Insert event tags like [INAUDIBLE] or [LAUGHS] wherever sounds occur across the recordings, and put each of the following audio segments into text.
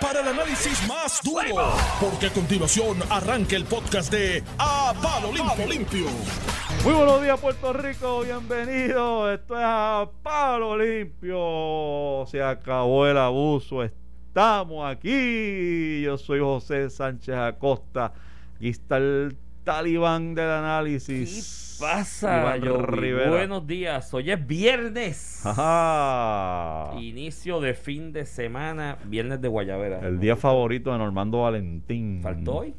para el análisis más duro, porque a continuación arranca el podcast de A Palo Limpio. Limpio. Muy buenos días Puerto Rico, bienvenido. Esto es A Palo Limpio. Se acabó el abuso, estamos aquí. Yo soy José Sánchez Acosta. Aquí está el talibán del análisis. ¿Qué pasa? Rivera. Buenos días. Hoy es viernes. Ajá. Inicio de fin de semana, viernes de Guayavera. El día favorito de Normando Valentín. ¿Faltó hoy?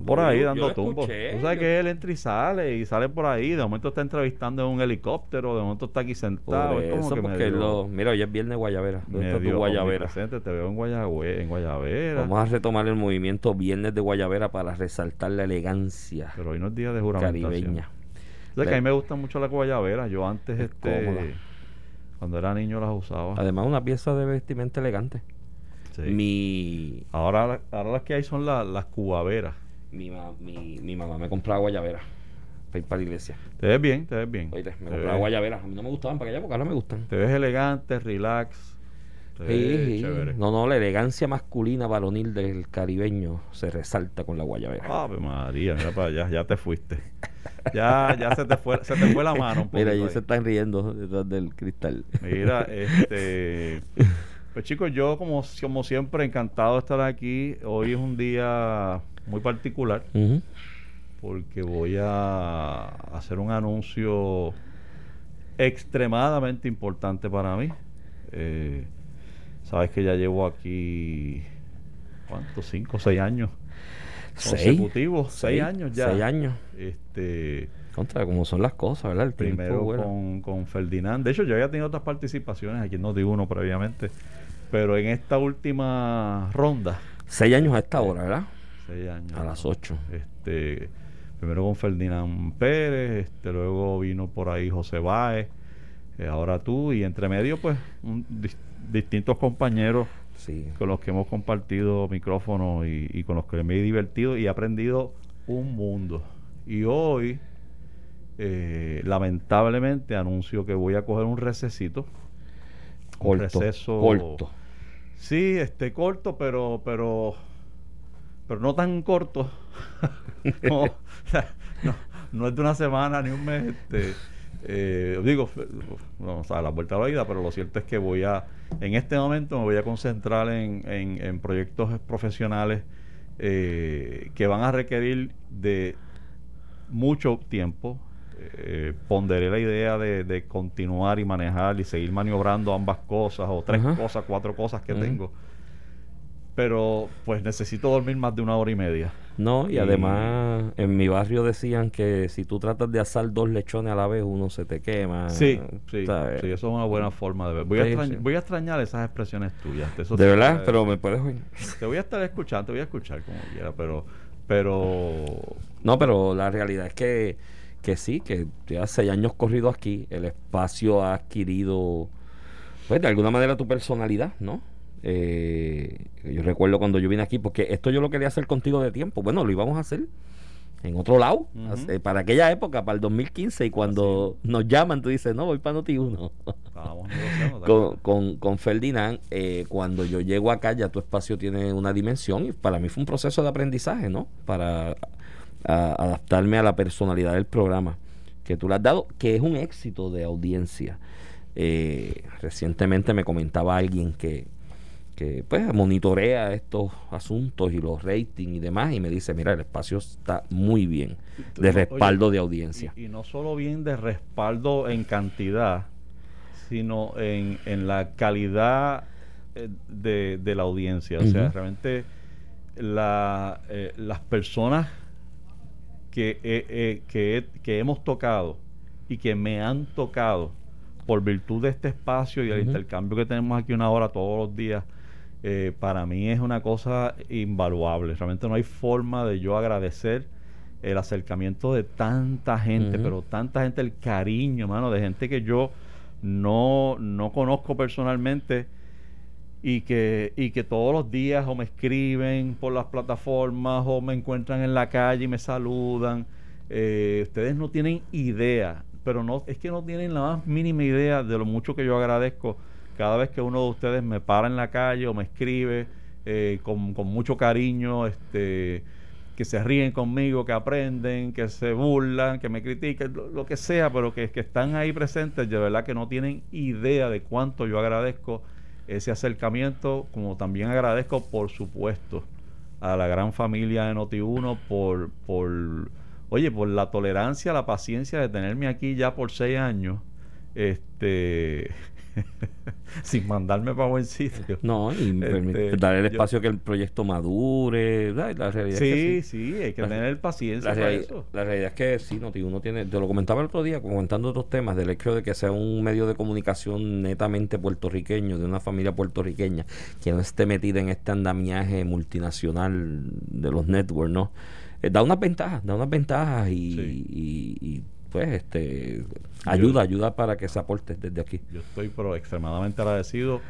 Por Yo- ahí yo dando lo tumbos. escuché, Tú sabes yo- que él entra y sale y sale por ahí. De momento está entrevistando en un helicóptero, de momento está aquí sentado. Por Es como eso, que porque medio- lo... Mira, hoy es viernes de Guayavera. ¿Dónde está tu Guayavera? omnipresente. Te veo en, Guayagüe- en Guayavera. Vamos a retomar el movimiento viernes de Guayavera para resaltar la elegancia Pero hoy no es día de juramentación. caribeña. O sea que a mí me gustan mucho las guayaberas. Yo antes, Es este, cómoda. cuando era niño las usaba. Además, una pieza de vestimenta elegante. Sí. Mi, Ahora, ahora las que hay son la- las cubaveras. Mi, ma- mi, mi mamá me compraba Guayavera para ir para la iglesia. Te ves bien, te ves bien. Oíste, me te, compraba ves, Guayavera. A mí no me gustaban para aquella época, ahora me gustan. te ves elegante, relax. Te Sí, ves sí. chévere. No, no, la elegancia masculina varonil del caribeño se resalta con la guayabera. Ave María, mira para allá, ya te fuiste. Ya, ya se te fue, se te fue la mano un [LAUGHS] poquito Mira, ellos ahí. se están riendo detrás del cristal. Mira, [LAUGHS] este. Pues chicos, yo como, como siempre encantado de estar aquí. Hoy es un día muy particular porque voy a hacer un anuncio extremadamente importante para mí. Eh, Sabes que ya llevo aquí, ¿cuántos? ¿Cinco, seis años? Seis. Consecutivos, seis, años ya. Seis años. Este, Contra, como son las cosas, ¿verdad? El primero con, con Ferdinand. De hecho, yo había tenido otras participaciones, aquí no di uno previamente, pero en esta última ronda, Seis años a esta hora, ¿verdad? Seis años. A las ocho. Este, primero con Ferdinand Pérez, este, luego vino por ahí José Báez, eh, ahora tú, y entre medio, pues, un- dis- distintos compañeros Sí. con los que hemos compartido micrófonos y, y con los que me he divertido y he aprendido un mundo. Y hoy, eh, lamentablemente, anuncio que voy a coger un recesito. Un receso. Corto. Sí, este corto, pero, pero, pero no tan corto. [LAUGHS] no, no, no es de una semana ni un mes. Este, eh, digo, no, o sea, a la vuelta a la vida, pero lo cierto es que voy a, en este momento me voy a concentrar en, en- en proyectos profesionales eh, que van a requerir de mucho tiempo. Eh, ponderé la idea de, de continuar y manejar y seguir maniobrando ambas cosas o tres cosas, cuatro cosas que tengo. Pero pues necesito dormir más de una hora y media. No, y, Y- además en mi barrio decían que si tú tratas de asar dos lechones a la vez, uno se te quema. Sí, sí, ¿sabes? sí, eso es una buena forma de ver. Voy, a, extrañ- sí. voy a extrañar esas expresiones tuyas. Eso De verdad, eh, pero me puedes oír. Te voy a estar escuchando, te voy a escuchar como quiera, pero, pero No, pero la realidad es que, que sí, que ya seis años corrido aquí, el espacio ha adquirido, pues de alguna manera tu personalidad, ¿no? Eh, yo recuerdo cuando yo vine aquí, porque esto yo lo quería hacer contigo de tiempo. Bueno, lo íbamos a hacer en otro lado, hace- para aquella época, para el 2015, y cuando nos llaman, tú dices, no, voy para Noti1. estábamos negociando. ¿te con, con, con Ferdinand, eh, cuando yo llego acá, ya tu espacio tiene una dimensión y para mí fue un proceso de aprendizaje, ¿no? Para a- adaptarme a la personalidad del programa que tú le has dado, que es un éxito de audiencia. Eh, recientemente me comentaba alguien que, que pues monitorea estos asuntos y los ratings y demás y me dice, mira, el espacio está muy bien de Oye, respaldo de audiencia. Y, y no solo bien de respaldo en cantidad, sino en, en la calidad eh, de, de la audiencia. O sea, realmente la, eh, las personas que, eh, eh, que, que hemos tocado y que me han tocado por virtud de este espacio y el intercambio que tenemos aquí una hora todos los días, eh, para mí es una cosa invaluable. Realmente no hay forma de yo agradecer el acercamiento de tanta gente, pero tanta gente, el cariño, mano, de gente que yo no, no conozco personalmente y que, y que todos los días o me escriben por las plataformas o me encuentran en la calle y me saludan. Eh, ustedes no tienen idea, pero no es que no tienen la más mínima idea de lo mucho que yo agradezco cada vez que uno de ustedes me para en la calle o me escribe eh, con, con mucho cariño, este que se ríen conmigo, que aprenden, que se burlan, que me critiquen, lo, que sea, pero que, que están ahí presentes, de verdad que no tienen idea de cuánto yo agradezco ese acercamiento, como también agradezco, por supuesto, a la gran familia de Noti1 por, por, oye, por la tolerancia, la paciencia de tenerme aquí ya por seis años. Este [LAUGHS] sin mandarme para buen sitio. No, y este, dar el espacio que el proyecto madure. La realidad sí, es que sí, hay que tener paciencia la, para eso. la realidad es que sí, Noti uno tiene, te lo comentaba el otro día, comentando otros temas, del hecho de que sea un medio de comunicación netamente puertorriqueño, de una familia puertorriqueña, que no esté metida en este andamiaje multinacional de los networks, ¿no? Eh, da unas ventajas, da unas ventajas y, Sí. y- y, pues este ayuda, ayuda para que se aporte desde aquí. Yo estoy pero extremadamente agradecido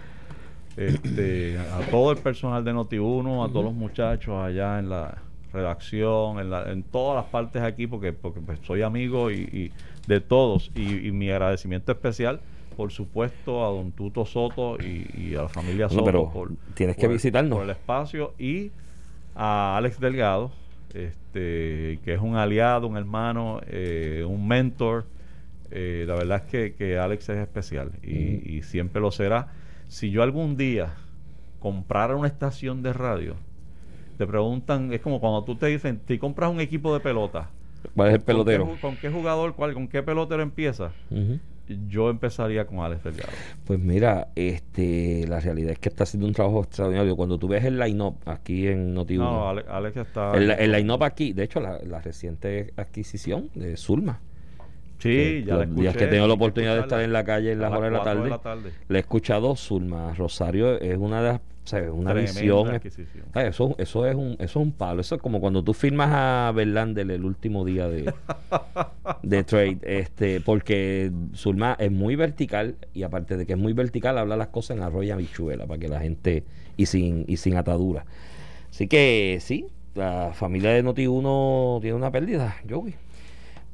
este, a todo el personal de Noti1, a todos los muchachos allá en la redacción, en, la- en todas las partes aquí, porque, porque pues, soy amigo y, y de todos. Y, y mi agradecimiento especial, por supuesto, a don Tuto Soto y, y a la familia No, Soto pero por, tienes que por visitarnos. por el espacio y a Alex Delgado, este, que es un aliado, un hermano, eh, un mentor. Eh, la verdad es que, que Alex es especial y, y siempre lo será. Si yo algún día comprara una estación de radio, te preguntan, es como cuando tú te dicen, si compras un equipo de pelota, ¿Cuál es el ¿con qué pelotero? ¿con qué, jugador, cuál, con qué pelotero empieza? Ujú. Yo empezaría con Alex Delgado. Pues mira, este, la realidad es que está haciendo un trabajo extraordinario. Cuando tú ves el line-up aquí en noti No, Ale- Alex está... el, el line-up aquí, de hecho, la, la reciente adquisición de Zulma. Sí, que ya la los días escuché, que tengo la hay que oportunidad de estar en la calle en las horas de la tarde, de la tarde. le he escuchado Zulma. Rosario es una de las, ¿sabes? una Tremenda visión. Eso, eso, es un, eso es un palo. Eso es como cuando tú firmas a Verlander el último día de, [LAUGHS] de trade. Este, porque Zulma es muy vertical y aparte de que es muy vertical, habla las cosas en arroyo y habichuela para que la gente. y sin, y sin atadura. Así que sí, la familia de Noti1 tiene una pérdida, Joey.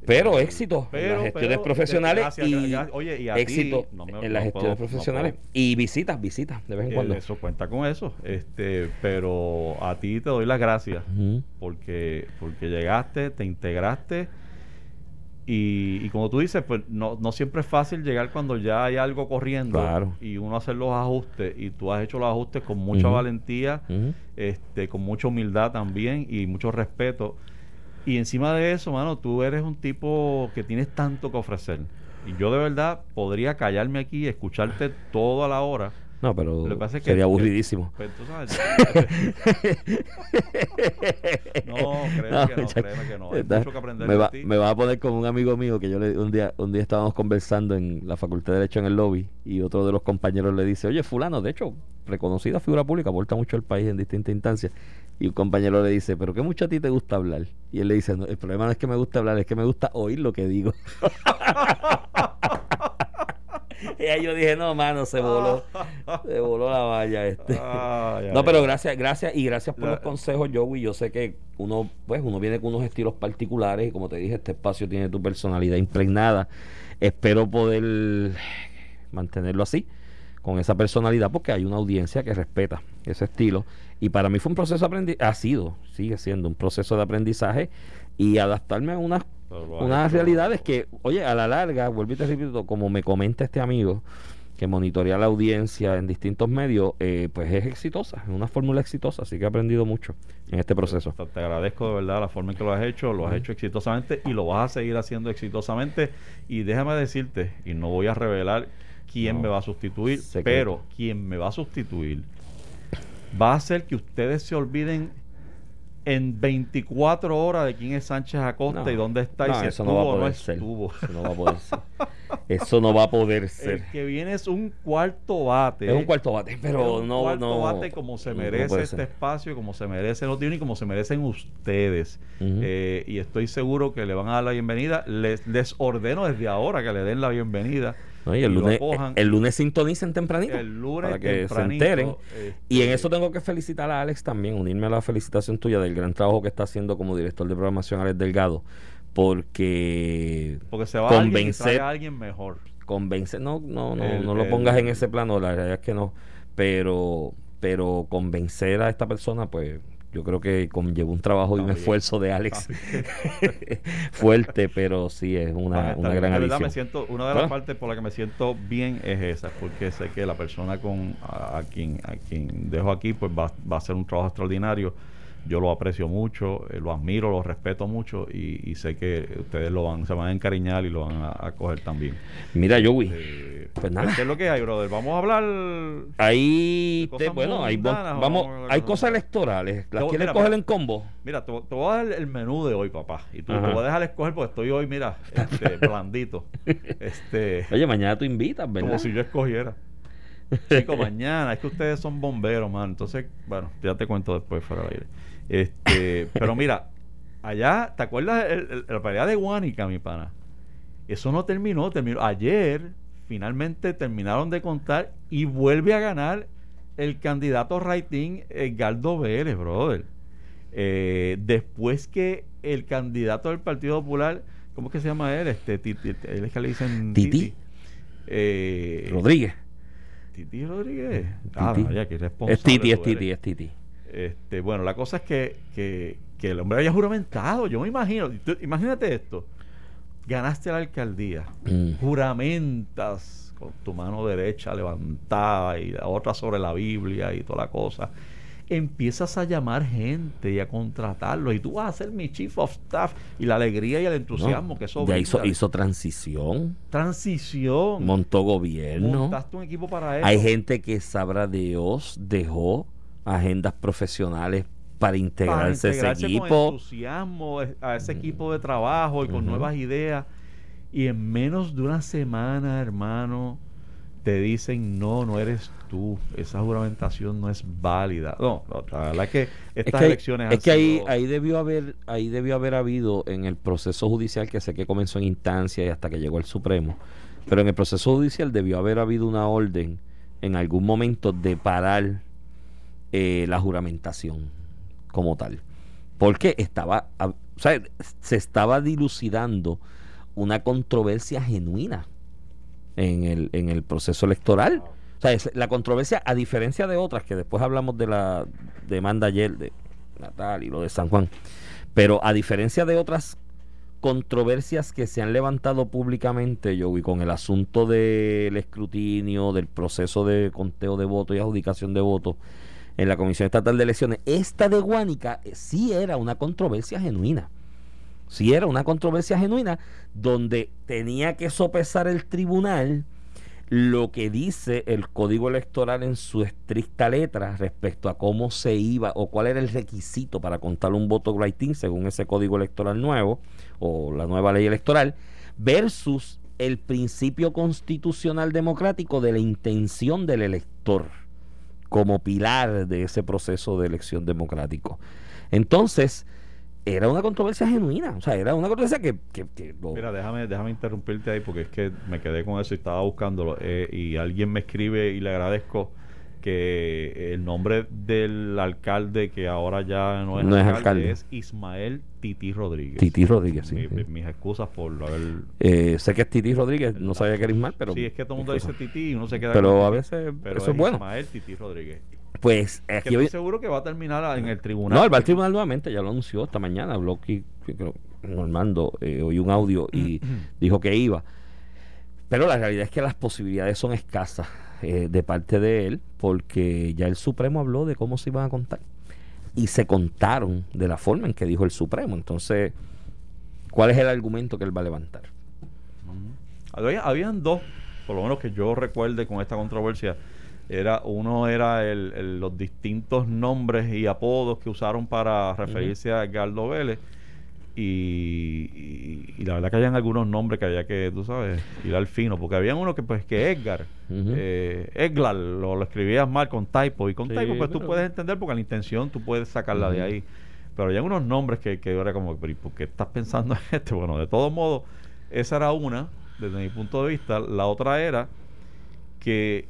Pero éxito en Pero- las gestiones pero, profesionales gracias, y gracias. Oye, y a ti, éxito no me- en las no gestiones puedo- profesionales y visitas, visitas de vez en Eh, cuando. Eso cuenta con eso. Este, pero a ti te doy las gracias porque porque llegaste, te integraste y, y como tú dices, pues no, no siempre es fácil llegar cuando ya hay algo corriendo Claro. y uno hacer los ajustes y tú has hecho los ajustes con mucha valentía, este, con mucha humildad también y mucho respeto. Y encima de eso, mano, tú eres un tipo que tienes tanto que ofrecer. Y yo de verdad podría callarme aquí y escucharte toda la hora. No, pero Lo que pasa es que- sería aburridísimo. Pues tú sabes. [LAUGHS] no, créeme No, que no, créeme que no. Hay Está- mucho que aprender me, de va, ti. me va a poner como un amigo mío que yo le, un día un día estábamos conversando en la Facultad de Derecho en el lobby y otro de los compañeros le dice, oye, fulano, de hecho, reconocida figura pública, aporta mucho al país en distintas instancias. Y un compañero le dice, pero qué mucho a ti te gusta hablar. Y él le dice, no, el problema no es que me gusta hablar, es que me gusta oír lo que digo. [LAUGHS] y ahí yo dije, no, mano, se voló, se voló la valla este. [LAUGHS] No, pero gracias, gracias y gracias por La- los consejos, Joey. Yo sé que uno, pues, uno viene con unos estilos particulares y como te dije, este espacio tiene tu personalidad impregnada. Espero poder mantenerlo así, con esa personalidad, porque hay una audiencia que respeta ese estilo. Y para mí fue un proceso de aprendizaje, ha sido, sigue siendo un proceso de aprendizaje y adaptarme a unas unas realidades que, oye, a la larga, vuelvo y te repito, como me comenta este amigo que monitorea la audiencia en distintos medios, eh, pues es exitosa, es una fórmula exitosa, así que he aprendido mucho en este proceso. Te, te agradezco de verdad la forma en que lo has hecho, lo has hecho exitosamente y lo vas a seguir haciendo exitosamente. Y déjame decirte, y no voy a revelar quién No. me va a sustituir, Secreto. pero quien me va a sustituir va a hacer que ustedes se olviden en 24 horas de quién es Sánchez Acosta No, y dónde está y no, si eso estuvo no va a o no poder ser. estuvo. Eso no va a poder ser. Eso no va a poder ser. El que viene es un cuarto bate. Es un cuarto bate, pero Es un no, cuarto bate como se merece este espacio, como se merece el y como se merecen ustedes. Eh, y estoy seguro que le van a dar la bienvenida. Les, les ordeno desde ahora que le den la bienvenida. No, y el, y lunes, acojan. el lunes sintonicen tempranito. El lunes para que se enteren. este, Y en eso tengo que felicitar a Alex también, unirme a la felicitación tuya del gran trabajo que está haciendo como director de programación Alex Delgado, porque Porque se va alguien convencer- trae a alguien mejor. convencer, no, no, no, El- no lo pongas el- en ese plano, la realidad es que no, pero, pero convencer a esta persona, pues yo creo que conlleva un trabajo y un esfuerzo de Alex [LAUGHS] fuerte, pero sí es una, Está una gran verdad me adición. siento, una de las partes por la que me siento bien es esa, porque sé que la persona con a, a quien a quien dejo aquí pues va, va a hacer un trabajo extraordinario. Yo lo aprecio mucho, eh, lo admiro, lo respeto mucho y, y sé que ustedes lo van, se van a encariñar y lo van a, a coger también. Mira, Joey, Eh, Pues nada. ¿Qué es lo que hay, brother? Vamos a hablar. ahí, te- bueno, hay, vamos, hay cosas electorales, ¿las quieres mira, coger en combo? Mira, te, te voy a dar el menú de hoy, papá. Y tú Ajá. te voy a dejar escoger porque estoy hoy, mira, este, blandito. [LAUGHS] Este, Oye, mañana tú invitas, ¿verdad? como si yo escogiera. [LAUGHS] Chico, mañana, es que ustedes son bomberos, man. Entonces, bueno, ya te cuento después fuera del aire. Este, pero mira, allá, ¿te acuerdas el- el- la pelea de Guánica, mi pana? Eso no terminó, terminó. Ayer, finalmente terminaron de contar y vuelve a ganar el candidato Raitín, Edgardo Vélez, brother. Eh, después que el candidato del Partido Popular, ¿cómo es que se llama él? Este, Titi, él es que le dicen Titi. Eh, Rodríguez. Titi Rodríguez. Ah, Titi. Irresponsable Es Titi, es. Titi, es Titi. Este, bueno, la cosa es que, que, que el hombre haya juramentado. Yo me imagino, tú- imagínate esto. Ganaste la alcaldía, Mm. juramentas con tu mano derecha levantada y la otra sobre la Biblia y toda la cosa. Empiezas a llamar gente y a contratarlo y tú vas a ser mi chief of staff y la alegría y el entusiasmo No, que eso ya hizo, hizo transición, transición. montó gobierno. Montaste un equipo para eso. Hay gente que sabrá Dios dejó agendas profesionales para para integrarse a ese integrarse con equipo. entusiasmo eh, a ese equipo de trabajo y con nuevas ideas. Y en menos de una semana hermano te dicen no no eres tú. Esa juramentación no es válida no, no, la verdad es que Es estas hay- elecciones es que ahí, ahí debió haber ahí debió haber habido en el proceso judicial que sé que comenzó en instancia y hasta que llegó al Supremo pero en el proceso judicial debió haber habido una orden en algún momento de parar eh, la juramentación como tal. Porque estaba o sea, se estaba dilucidando una controversia genuina en el, en el proceso electoral. O sea, la controversia, a diferencia de otras, que después hablamos de la demanda ayer de Natal y lo de San Juan, pero a diferencia de otras controversias que se han levantado públicamente, yo y con el asunto del escrutinio, del proceso de conteo de votos y adjudicación de votos en la Comisión Estatal de Elecciones, esta de Guánica eh, sí era una controversia genuina. Sí era una controversia genuina donde tenía que sopesar el tribunal lo que dice el código electoral en su estricta letra respecto a cómo se iba o cuál era el requisito para contar un voto writing según ese código electoral nuevo o la nueva ley electoral versus el principio constitucional democrático de la intención del elector como pilar de ese proceso de elección democrático. Entonces, era una controversia genuina, o sea, era una controversia que... lo- Mira, déjame, déjame interrumpirte ahí porque es que me quedé con eso y estaba buscándolo. eh, y alguien me escribe y le agradezco que el nombre del alcalde que ahora ya no es, No es alcalde, es Ismael Titi Rodríguez. Titi Rodríguez, sí, Mi- sí. mi- mis excusas por haber... Eh, sé que es Titi Rodríguez, no sabía que era Ismael, pero... sí, es que todo el mundo dice Titi y uno se queda Pero con a veces Pero eso es bueno. Ismael Titi Rodríguez. Pues Que aquí estoy hoy... seguro que va a terminar en el tribunal. No, él va al tribunal nuevamente, ya lo anunció esta mañana, yo creo, Normando, eh, oyó un audio y [CLEARS THROAT] dijo que iba. Pero la realidad es que las posibilidades son escasas eh, de parte de él, porque ya el Supremo habló de cómo se iban a contar. Y se contaron de la forma en que dijo el Supremo. Entonces, ¿cuál es el argumento que él va a levantar? Había, habían dos, por lo menos que yo recuerde con esta controversia. Era, uno era el- el- los distintos nombres y apodos que usaron para referirse a Edgardo Vélez. Y, y- y la verdad que habían algunos nombres que había que, tú sabes, ir al fino, porque había uno que pues que Edgar, eh, Edgar, lo, lo escribías mal con typo, y con Sí, typo pues tú pero- puedes entender porque la intención tú puedes sacarla de ahí. Pero había unos nombres que, que era como, pero ¿y por qué estás pensando en este? Bueno, de todos modos, esa era una, desde mi punto de vista. La otra era que,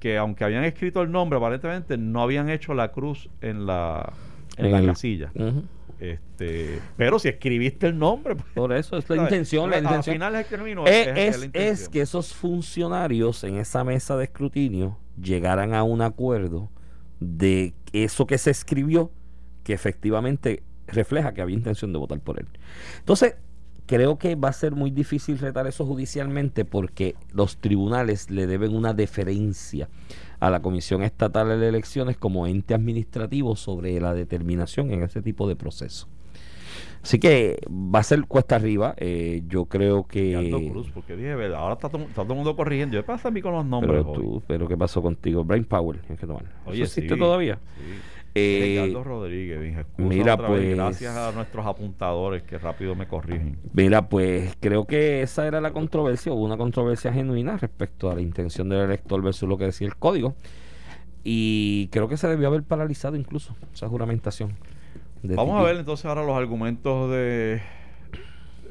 que aunque habían escrito el nombre, aparentemente no habían hecho la cruz en la, en En la casilla. Ujú. Este, pero si escribiste el nombre, pues, Por eso es la ¿sabes? intención. La Al intención. final es el término, es, es- es es- la es intención. que esos funcionarios en esa mesa de escrutinio llegaran a un acuerdo de eso que se escribió que efectivamente refleja que había intención de votar por él. Entonces, creo que va a ser muy difícil retar eso judicialmente porque los tribunales le deben una deferencia a la Comisión Estatal de Elecciones como ente administrativo sobre la determinación en ese tipo de proceso. Así que va a ser cuesta arriba. eh, yo creo que... Cruz, porque dije, ahora está todo, está todo el mundo corrigiendo. ¿Qué pasa a mí con los nombres? Pero tú, pero ¿qué pasó contigo? Brain Power. que Oye, ¿Eso existe sí, todavía? sí. Eh, Ricardo Rodríguez, dije, mira, vez, pues- gracias a nuestros apuntadores que rápido me corrigen. Mira, pues creo que esa era la controversia, hubo una controversia genuina respecto a la intención del elector versus lo que decía el código. Y creo que se debió haber paralizado incluso esa juramentación. Vamos a Titi. ver entonces ahora los argumentos de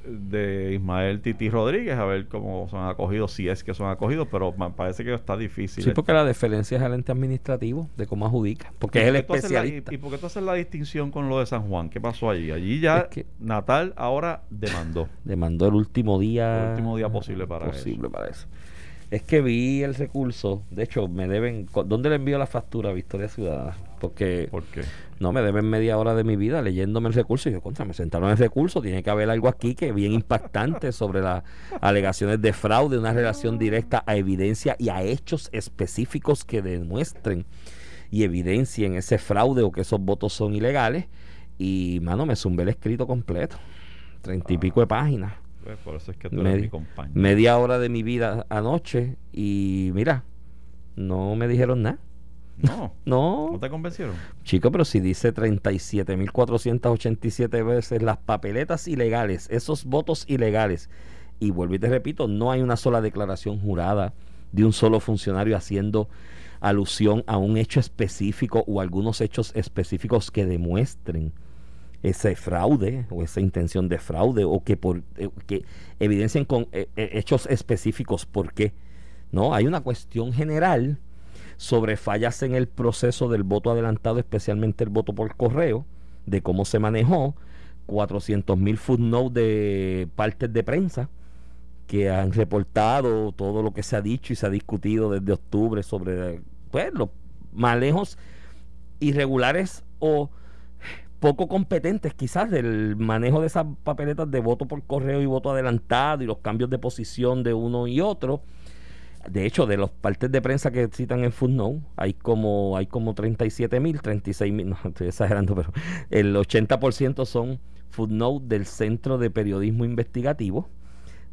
de Ismael Titi Rodríguez, a ver cómo son acogidos, si es que son acogidos, pero me parece que está difícil. Sí, porque la deferencia es al ente administrativo de cómo adjudica, porque es el ¿Y por qué tú haces la- especialista. ¿Y, y por qué tú haces la distinción con lo de San Juan? ¿Qué pasó allí? Allí ya Es que- Natal ahora demandó. demandó el último día El último día posible para posible para eso es que vi el recurso de hecho me deben ¿dónde le envío la factura a Victoria Ciudadana? Porque ¿Por qué? no me deben media hora de mi vida leyéndome el recurso. Y yo contra me sentaron el recurso. Tiene que haber algo aquí que es bien impactante sobre las alegaciones de fraude una relación directa a evidencia y a hechos específicos que demuestren y evidencien ese fraude o que esos votos son ilegales. Y mano me zumbé el escrito completo. Treinta y pico de páginas. Pues por eso es que tú eres mi compañero. media hora de mi vida anoche. Y mira, no me dijeron nada. No, [LAUGHS] No, ¿no te convencieron? chico, pero si dice 37.487 veces las papeletas ilegales, esos votos ilegales, y vuelvo y te repito, no hay una sola declaración jurada de un solo funcionario haciendo alusión a un hecho específico o algunos hechos específicos que demuestren ese fraude o esa intención de fraude o que por eh, que evidencien con eh, eh, hechos específicos por qué no hay una cuestión general sobre fallas en el proceso del voto adelantado especialmente el voto por correo de cómo se manejó 400 mil footnotes de partes de prensa que han reportado todo lo que se ha dicho y se ha discutido desde octubre sobre pues, los manejos irregulares o poco competentes quizás del manejo de esas papeletas de voto por correo y voto adelantado y los cambios de posición de uno y otro. De hecho, de los partes de prensa que citan en Footnote, hay como hay como 37 mil, 36 mil, [LAUGHS] no estoy exagerando, pero el 80% son Footnote del Centro de Periodismo Investigativo,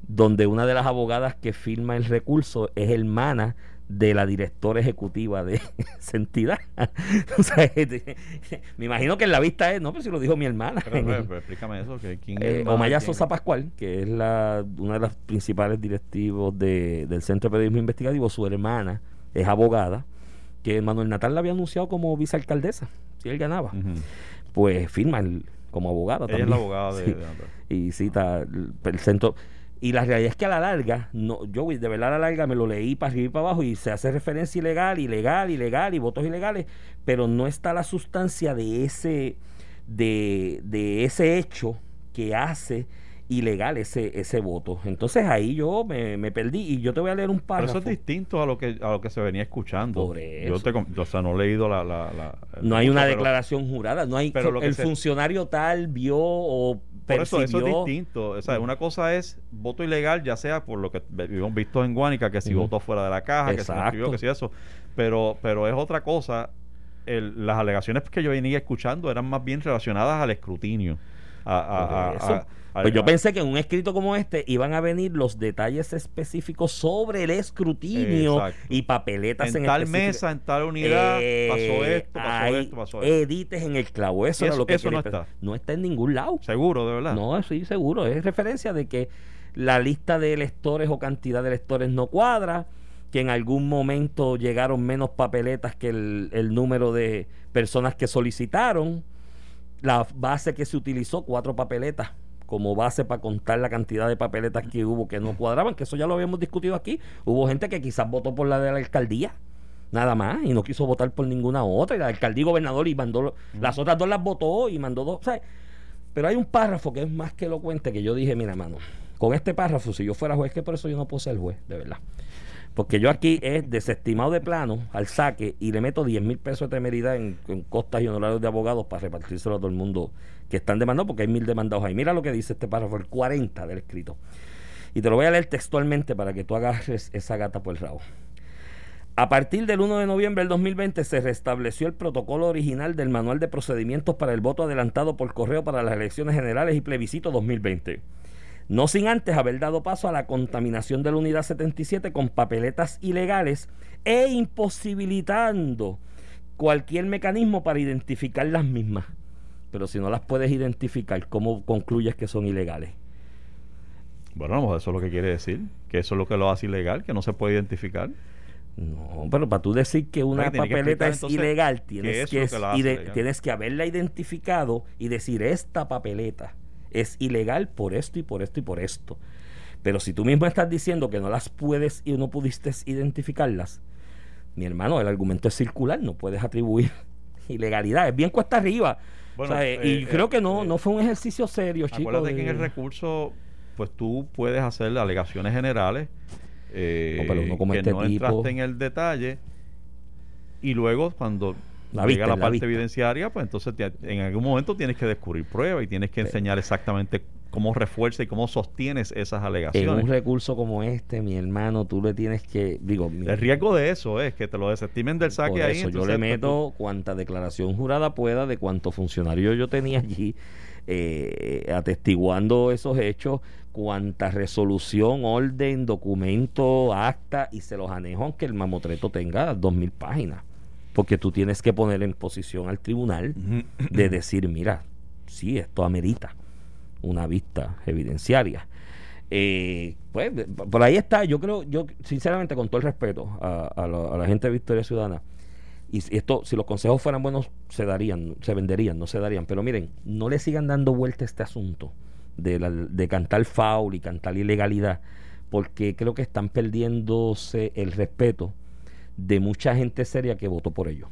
donde una de las abogadas que firma el recurso es hermana de la directora ejecutiva de [LAUGHS] esa entidad. [LAUGHS] O sea, [LAUGHS] me imagino que en la vista es, no, pero si lo dijo mi hermana. Pero, pues, pues, explícame eso. Que, ¿quién es Eh, Omaya quién- Sosa Pascual, que es la, una de las principales directivos de- del Centro de Periodismo Investigativo, su hermana es abogada, que Manuel Natal la había anunciado como vicealcaldesa, si él ganaba. Pues firma el- como abogada Ella es también. la abogada de, Sí. de Natal. Y cita el, el centro. Y la realidad es que a la larga, no, yo de verdad a la larga me lo leí para arriba y para abajo y se hace referencia ilegal, ilegal, ilegal y votos ilegales, pero no está la sustancia de ese, de, de ese hecho que hace ilegal ese, ese voto. Entonces ahí yo me, me perdí y yo te voy a leer un Pero párrafo. eso es distinto a lo que a lo que se venía escuchando. Por Yo eso. te, com- o sea, no he leído la... la, la- el no hay una pero declaración jurada, no hay pero lo el se- funcionario tal vio o Por eso, eso es distinto. O sea, una cosa es voto ilegal, ya sea por lo que hemos visto en Guánica, que si Ujú. votó fuera de la caja, que si no escribió, Exacto. que si eso. Pero, pero es otra cosa. El- las alegaciones que yo venía escuchando eran más bien relacionadas al escrutinio. A, a- a- eso. Pues yo pensé que en un escrito como este iban a venir los detalles específicos sobre el escrutinio Exacto. y papeletas en, en tal específico. mesa, en tal unidad, Eh, pasó esto, pasó hay esto, pasó esto. Edites en el clavo. Eso, Y era eso- lo que eso no está. No está en ningún lado. Seguro, de verdad. No, sí, seguro. Es referencia de que la lista de electores o cantidad de electores no cuadra, que en algún momento llegaron menos papeletas que el, el número de personas que solicitaron. La base que se utilizó, cuatro papeletas como base para contar la cantidad de papeletas que hubo que no cuadraban, que eso ya lo habíamos discutido aquí. Hubo gente que quizás votó por la de la alcaldía, nada más, y no quiso votar por ninguna otra. Y la alcaldía y gobernador y mandó, las otras dos las votó y mandó dos. Pero hay un párrafo que es más que elocuente que yo dije, mira, mano, con este párrafo, si yo fuera juez, que por eso yo no puedo ser juez, de verdad. Porque yo aquí es desestimado de plano al saque y le meto 10 mil pesos de temeridad en, costas y honorarios de abogados para repartírselo a todo el mundo que están demandando, porque hay mil demandados ahí. Mira lo que dice este párrafo, el 40 del escrito. Y te lo voy a leer textualmente para que tú agarres esa gata por el rabo. A partir del 1 de noviembre del 2020 se restableció el protocolo original del Manual de Procedimientos para el Voto Adelantado por Correo para las Elecciones Generales y Plebiscito 2020. No sin antes haber dado paso a la contaminación de la Unidad 77 con papeletas ilegales e imposibilitando cualquier mecanismo para identificar las mismas. Pero si no las puedes identificar, ¿cómo concluyes que son ilegales? Bueno, eso es lo que quiere decir, que eso es lo que lo hace ilegal, que no se puede identificar. No, pero para tú decir que una papeleta es ilegal, tienes que, tienes que haberla identificado y decir esta papeleta es ilegal por esto y por esto y por esto. Pero si tú mismo estás diciendo que no las puedes y no pudiste identificarlas, mi hermano, el argumento es circular, no puedes atribuir [LAUGHS] ilegalidad, es bien cuesta arriba. y eh, creo que no, eh, no fue un ejercicio serio, chicos. Acuérdate que en el recurso, pues tú puedes hacer alegaciones generales eh, no, que este no entraste en el detalle y luego cuando llega la, parte evidenciaria, pues entonces en algún momento tienes que descubrir pruebas y tienes que enseñar exactamente cómo refuerza y cómo sostienes esas alegaciones. En un recurso como este, mi hermano, tú le tienes que, digo, el riesgo de eso es que te lo desestimen del saque ahí. Eso, yo le pues, meto cuanta declaración jurada pueda de cuánto funcionario yo tenía allí eh, atestiguando esos hechos, cuanta resolución, orden, documento, acta y se los anejo aunque el mamotreto tenga dos mil páginas. Porque tú tienes que poner en posición al tribunal de [LAUGHS] decir, mira, sí, esto amerita una vista evidenciaria. Eh, pues por ahí está, yo creo, yo sinceramente con todo el respeto a, la, gente de Victoria Ciudadana, y esto, si los consejos fueran buenos, se darían, se venderían, no se darían. Pero miren, no le sigan dando vuelta a este asunto de, de cantar foul y cantar ilegalidad, porque creo que están perdiéndose el respeto de mucha gente seria que votó por ellos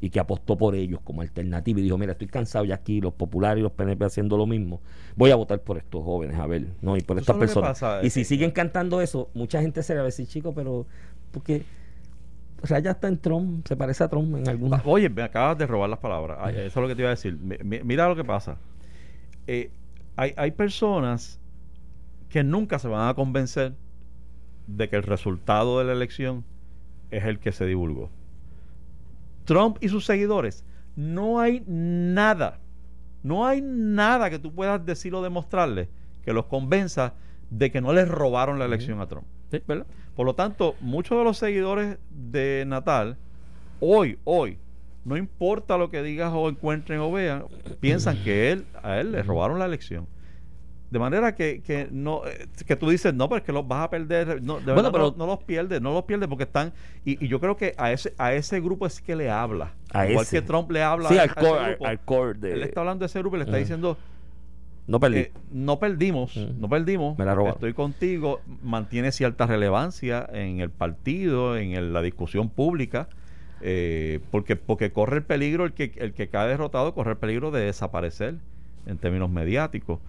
y que apostó por ellos como alternativa y dijo, mira, estoy cansado ya aquí, los populares y los PNP haciendo lo mismo, voy a votar por estos jóvenes, a ver, ¿no? Y por estas personas. y si siguen cantando eso, mucha gente se va a decir, chico, pero porque o sea, ya está en Trump, se parece a Trump en alguna. Ah, oye, me acabas de robar las palabras. eso es lo que te iba a decir. mira lo que pasa. Eh, hay, hay personas que nunca se van a convencer de que el resultado de la elección es el que se divulgó. Trump y sus seguidores, no hay nada, no hay nada que tú puedas decir o demostrarle que los convenza de que no les robaron la elección a Trump. Por lo tanto, muchos de los seguidores de Natal, hoy, hoy, no importa lo que digas o encuentren o vean, piensan que él, a él le robaron la elección. De manera que, que no eh, que tú dices, no, pero es que los vas a perder. No, de verdad, no, los pierdes, no los pierdes porque están. Y, yo creo que a ese a ese grupo es que le habla. Igual que Trump le habla sí, al, core, de, Él está hablando de ese grupo y le está diciendo no perdí. Eh, no perdimos, no perdimos. Me la Estoy contigo. Mantiene cierta relevancia en el partido, en la discusión pública, eh, porque, porque corre el peligro, el que, el que cae derrotado, corre el peligro de desaparecer en términos mediáticos.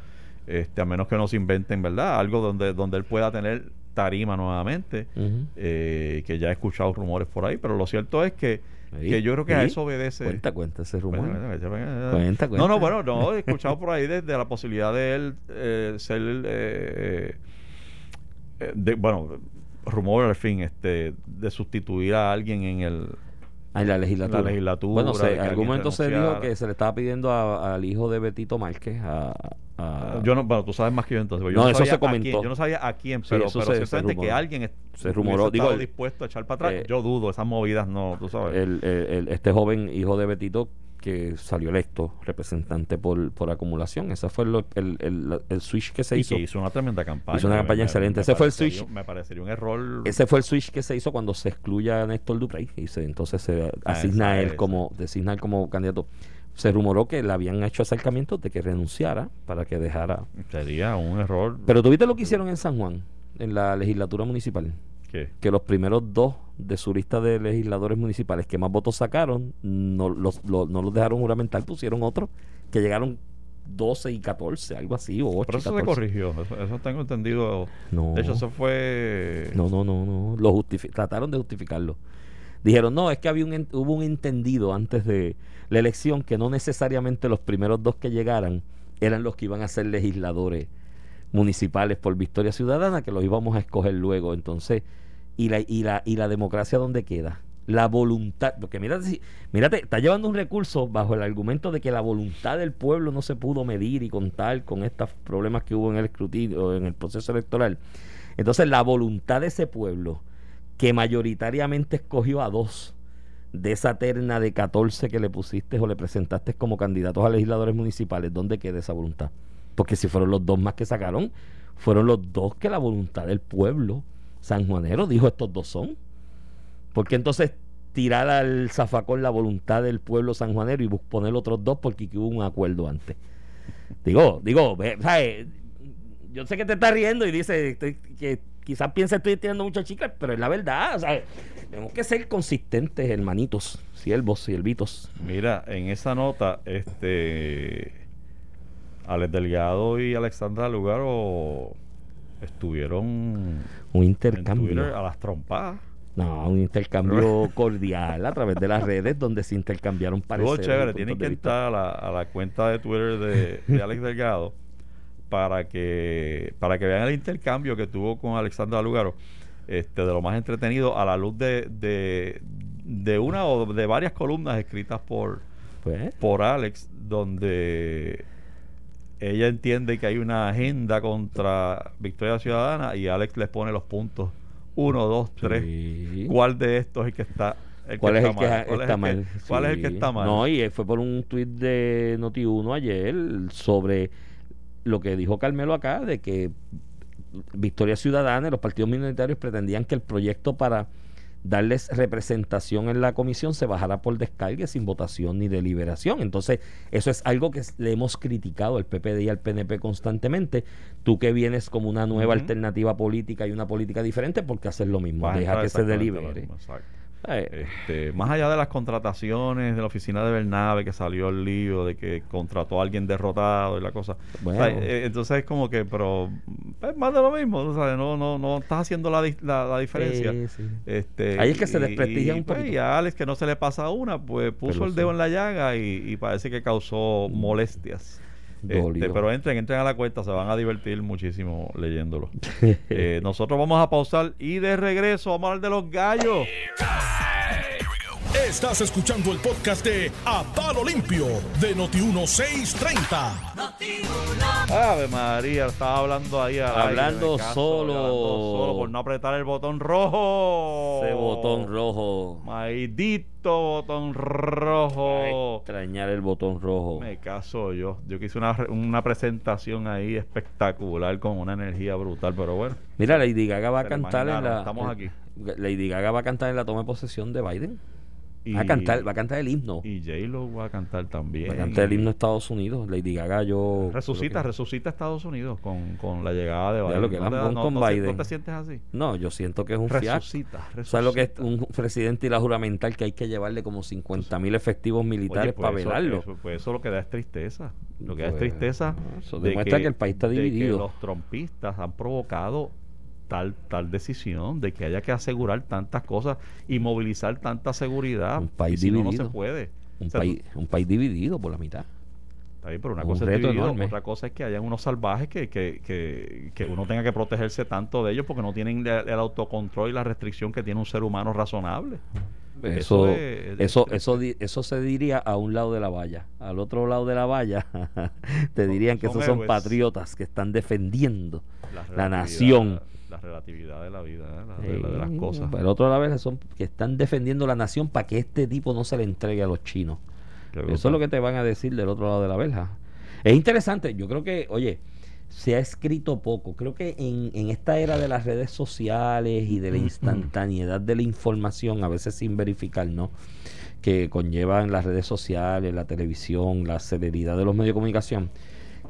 Este, a menos que nos inventen, ¿verdad? Algo donde, donde él pueda tener tarima nuevamente, eh, que ya he escuchado rumores por ahí, pero lo cierto es que que yo creo que a eso obedece. Cuenta, cuenta ese rumor. cuenta, cuenta. No, no, bueno, no, he [LAUGHS] escuchado por ahí desde la posibilidad de él eh, ser. Eh, eh, de, bueno, rumor al fin, este, de sustituir a alguien en el. En la legislatura. La legislatura bueno, en algún momento se dijo que se le estaba pidiendo al hijo de Betito Márquez a, yo no, bueno, tú sabes más que yo entonces. Yo no, eso se comentó. yo no sabía a quién, pero, pero se, que alguien se rumoró, digo, dispuesto a echar para atrás. Eh, yo dudo, esas movidas no, tú sabes. El, este joven hijo de Betito que salió electo representante por, por acumulación. Ese fue el, el, switch que se hizo. Que hizo una tremenda campaña. Hizo una campaña excelente. ese fue el switch. Me parecería un error. Ese fue el switch que se hizo cuando se excluya a Néstor Duprey y se, entonces se ah, asigna a él como, designa él como candidato se rumoró que le habían hecho acercamientos de que renunciara para que dejara. Sería un error. Pero tuviste lo que hicieron en San Juan, en la legislatura municipal. ¿Qué? Que los primeros dos de su lista de legisladores municipales que más votos sacaron, no los, no los dejaron juramentar, pusieron otros que llegaron 12 y 14, algo así, o 8 Pero eso se 14. corrigió, eso, eso tengo entendido. No. De hecho, eso fue... No, no, no, no. Lo trataron de justificarlo. Dijeron, no, es que había un, hubo un entendido antes de la elección que no necesariamente los primeros dos que llegaran eran los que iban a ser legisladores municipales por Victoria Ciudadana, que los íbamos a escoger luego. Entonces, ¿y la, y la, y la democracia dónde queda? La voluntad, porque mírate, mírate, está llevando un recurso bajo el argumento de que la voluntad del pueblo no se pudo medir y contar con estos problemas que hubo en el escrutinio, en el proceso electoral. Entonces, la voluntad de ese pueblo, que mayoritariamente escogió a dos de esa terna de 14 que le pusiste o le presentaste como candidatos a legisladores municipales, ¿dónde queda esa voluntad? Porque si fueron los dos más que sacaron, fueron los dos que la voluntad del pueblo sanjuanero dijo estos dos son. Porque entonces tirar al zafacón la voluntad del pueblo sanjuanero y poner otros dos porque hubo un acuerdo antes. Digo, digo, ¿sabes? yo sé que te estás riendo y dice estoy- que quizás piensa estoy tirando muchas chicas, pero es la verdad. sea, tenemos que ser consistentes, hermanitos, siervos, siervitos. Mira, en esa nota, este... Alex Delgado y Alexandra Lugaro estuvieron Un intercambio. a las trompadas. No, un intercambio [LAUGHS] cordial a través de las redes donde se intercambiaron pareceres. chévere, tienen que entrar a la, a la cuenta de Twitter de, de Alex Delgado para que para que vean el intercambio que tuvo con Alexandra Lugaro, este, de lo más entretenido a la luz de, de, de una o de varias columnas escritas por, Pues, por Alex, donde ella entiende que hay una agenda contra Victoria Ciudadana y Alex les pone los puntos. Uno, dos, tres. sí. ¿Cuál de estos es el que está el ¿Cuál es el está que es está el que- mal? ¿Cuál es el que está mal? No, y fue por un tuit de Noti1 ayer sobre lo que dijo Carmelo acá, de que Victoria Ciudadana y los partidos minoritarios pretendían que el proyecto para darles representación en la comisión se bajara por descargue sin votación ni deliberación. Entonces, eso es algo que le hemos criticado al PPD y al PNP constantemente. Tú que vienes como una nueva alternativa política y una política diferente, porque haces lo mismo? Deja que se delibere. exacto. Este, más allá de las contrataciones de la oficina de Bernabe, que salió el lío de que contrató a alguien derrotado y la cosa. Bueno. O sea, eh, entonces es como que, pero es más de lo mismo, tú sabes, no, no, no estás haciendo la, la, la diferencia. Sí. Este, Ahí es que se desprestigia y, un pues, poquito. y a Alex que no se le pasa una, pues puso Pero el dedo sí. en la llaga y, y parece que causó molestias. Este, pero entren, entren a la cuenta, se van a divertir muchísimo leyéndolo. [LAUGHS] Eh, nosotros vamos a pausar y de regreso vamos a hablar de los gallos. Estás escuchando el podcast de A Palo Limpio de Noti1630. Ave María, estaba hablando ahí al Hablando caso, solo. hablando solo por no apretar el botón rojo. Ese botón rojo. Maldito botón Ay, rojo. extrañar el botón rojo. Me caso yo. Yo quise una, una presentación ahí espectacular con una energía brutal, pero bueno. Mira, Lady Gaga va a cantar en la. estamos en- aquí. Lady Gaga va a cantar en la toma de posesión de Biden. Y, va a cantar, va a cantar el himno. Y J-Lo va a cantar también. va a cantar el himno de Estados Unidos. Lady Gaga, yo. Resucita, que- resucita Estados Unidos con, con la llegada de Ya Biden. lo que ¿No, te, no- con no Biden. ¿No te sientes así? No, yo siento que es un fiasco. Resucita, resucita. ¿Sabes lo que es un presidente y la juramental que hay que llevarle como 50 mil efectivos militares Oye, pues para eso- velarlo? Eso, pues eso lo que da es tristeza. Lo que da es Pues, tristeza. eso de demuestra que el país está de que dividido. los trompistas han provocado tal, tal decisión de que haya que asegurar tantas cosas y movilizar tanta seguridad. Un país si no, no dividido. se puede. un, O sea, país, un país dividido por la mitad. Está bien, pero una Un cosa es dividido, otra cosa es que hayan unos salvajes que, que, que, que uno tenga que protegerse tanto de ellos porque no tienen el, el autocontrol y la restricción que tiene un ser humano razonable. Eso, Eso eso, es- eso, se diría a un lado de la valla. Al otro lado de la valla [LAUGHS] te dirían que esos son héroes. patriotas que están defendiendo la nación. La relatividad de la vida, ¿eh? la, de, la- de las cosas. Pero otro lado de la valla son que están defendiendo la nación para que este tipo no se le entregue a los chinos. Eso es lo que te van a decir del otro lado de la verja. Es interesante, yo creo que, oye, se ha escrito poco. Creo que en, en esta era de las redes sociales y de la instantaneidad de la información, a veces sin verificar, ¿no? Que conllevan las redes sociales, la televisión, la celeridad de los medios de comunicación.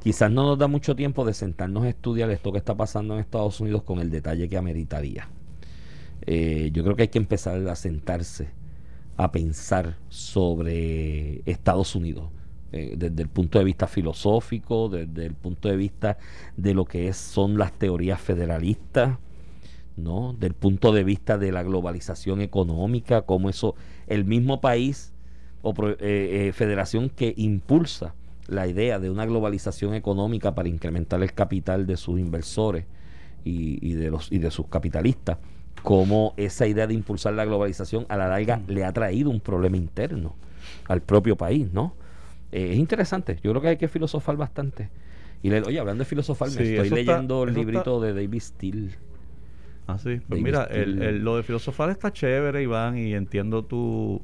Quizás no nos da mucho tiempo de sentarnos a estudiar esto que está pasando en Estados Unidos con el detalle que ameritaría. Eh, yo creo que hay que empezar a sentarse a pensar sobre Estados Unidos, eh, desde el punto de vista filosófico, desde el punto de vista de lo que es, son las teorías federalistas, ¿no? Del punto de vista de la globalización económica, como eso, el mismo país o eh, federación que impulsa la idea de una globalización económica para incrementar el capital de sus inversores y, de los y de sus capitalistas, como esa idea de impulsar la globalización a la larga le ha traído un problema interno al propio país, ¿no? Eh, es interesante, yo creo que hay que filosofar bastante. Y le, oye, hablando de filosofar, me estoy leyendo el librito de David Steele. Ah, sí. Pues mira, lo de filosofar está chévere, Iván, y entiendo tu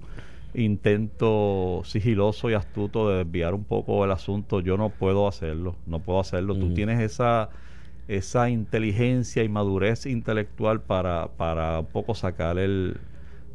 intento sigiloso y astuto de desviar un poco el asunto. Yo no puedo hacerlo, no puedo hacerlo. Tú tienes esa esa inteligencia y madurez intelectual para, para un poco sacar el,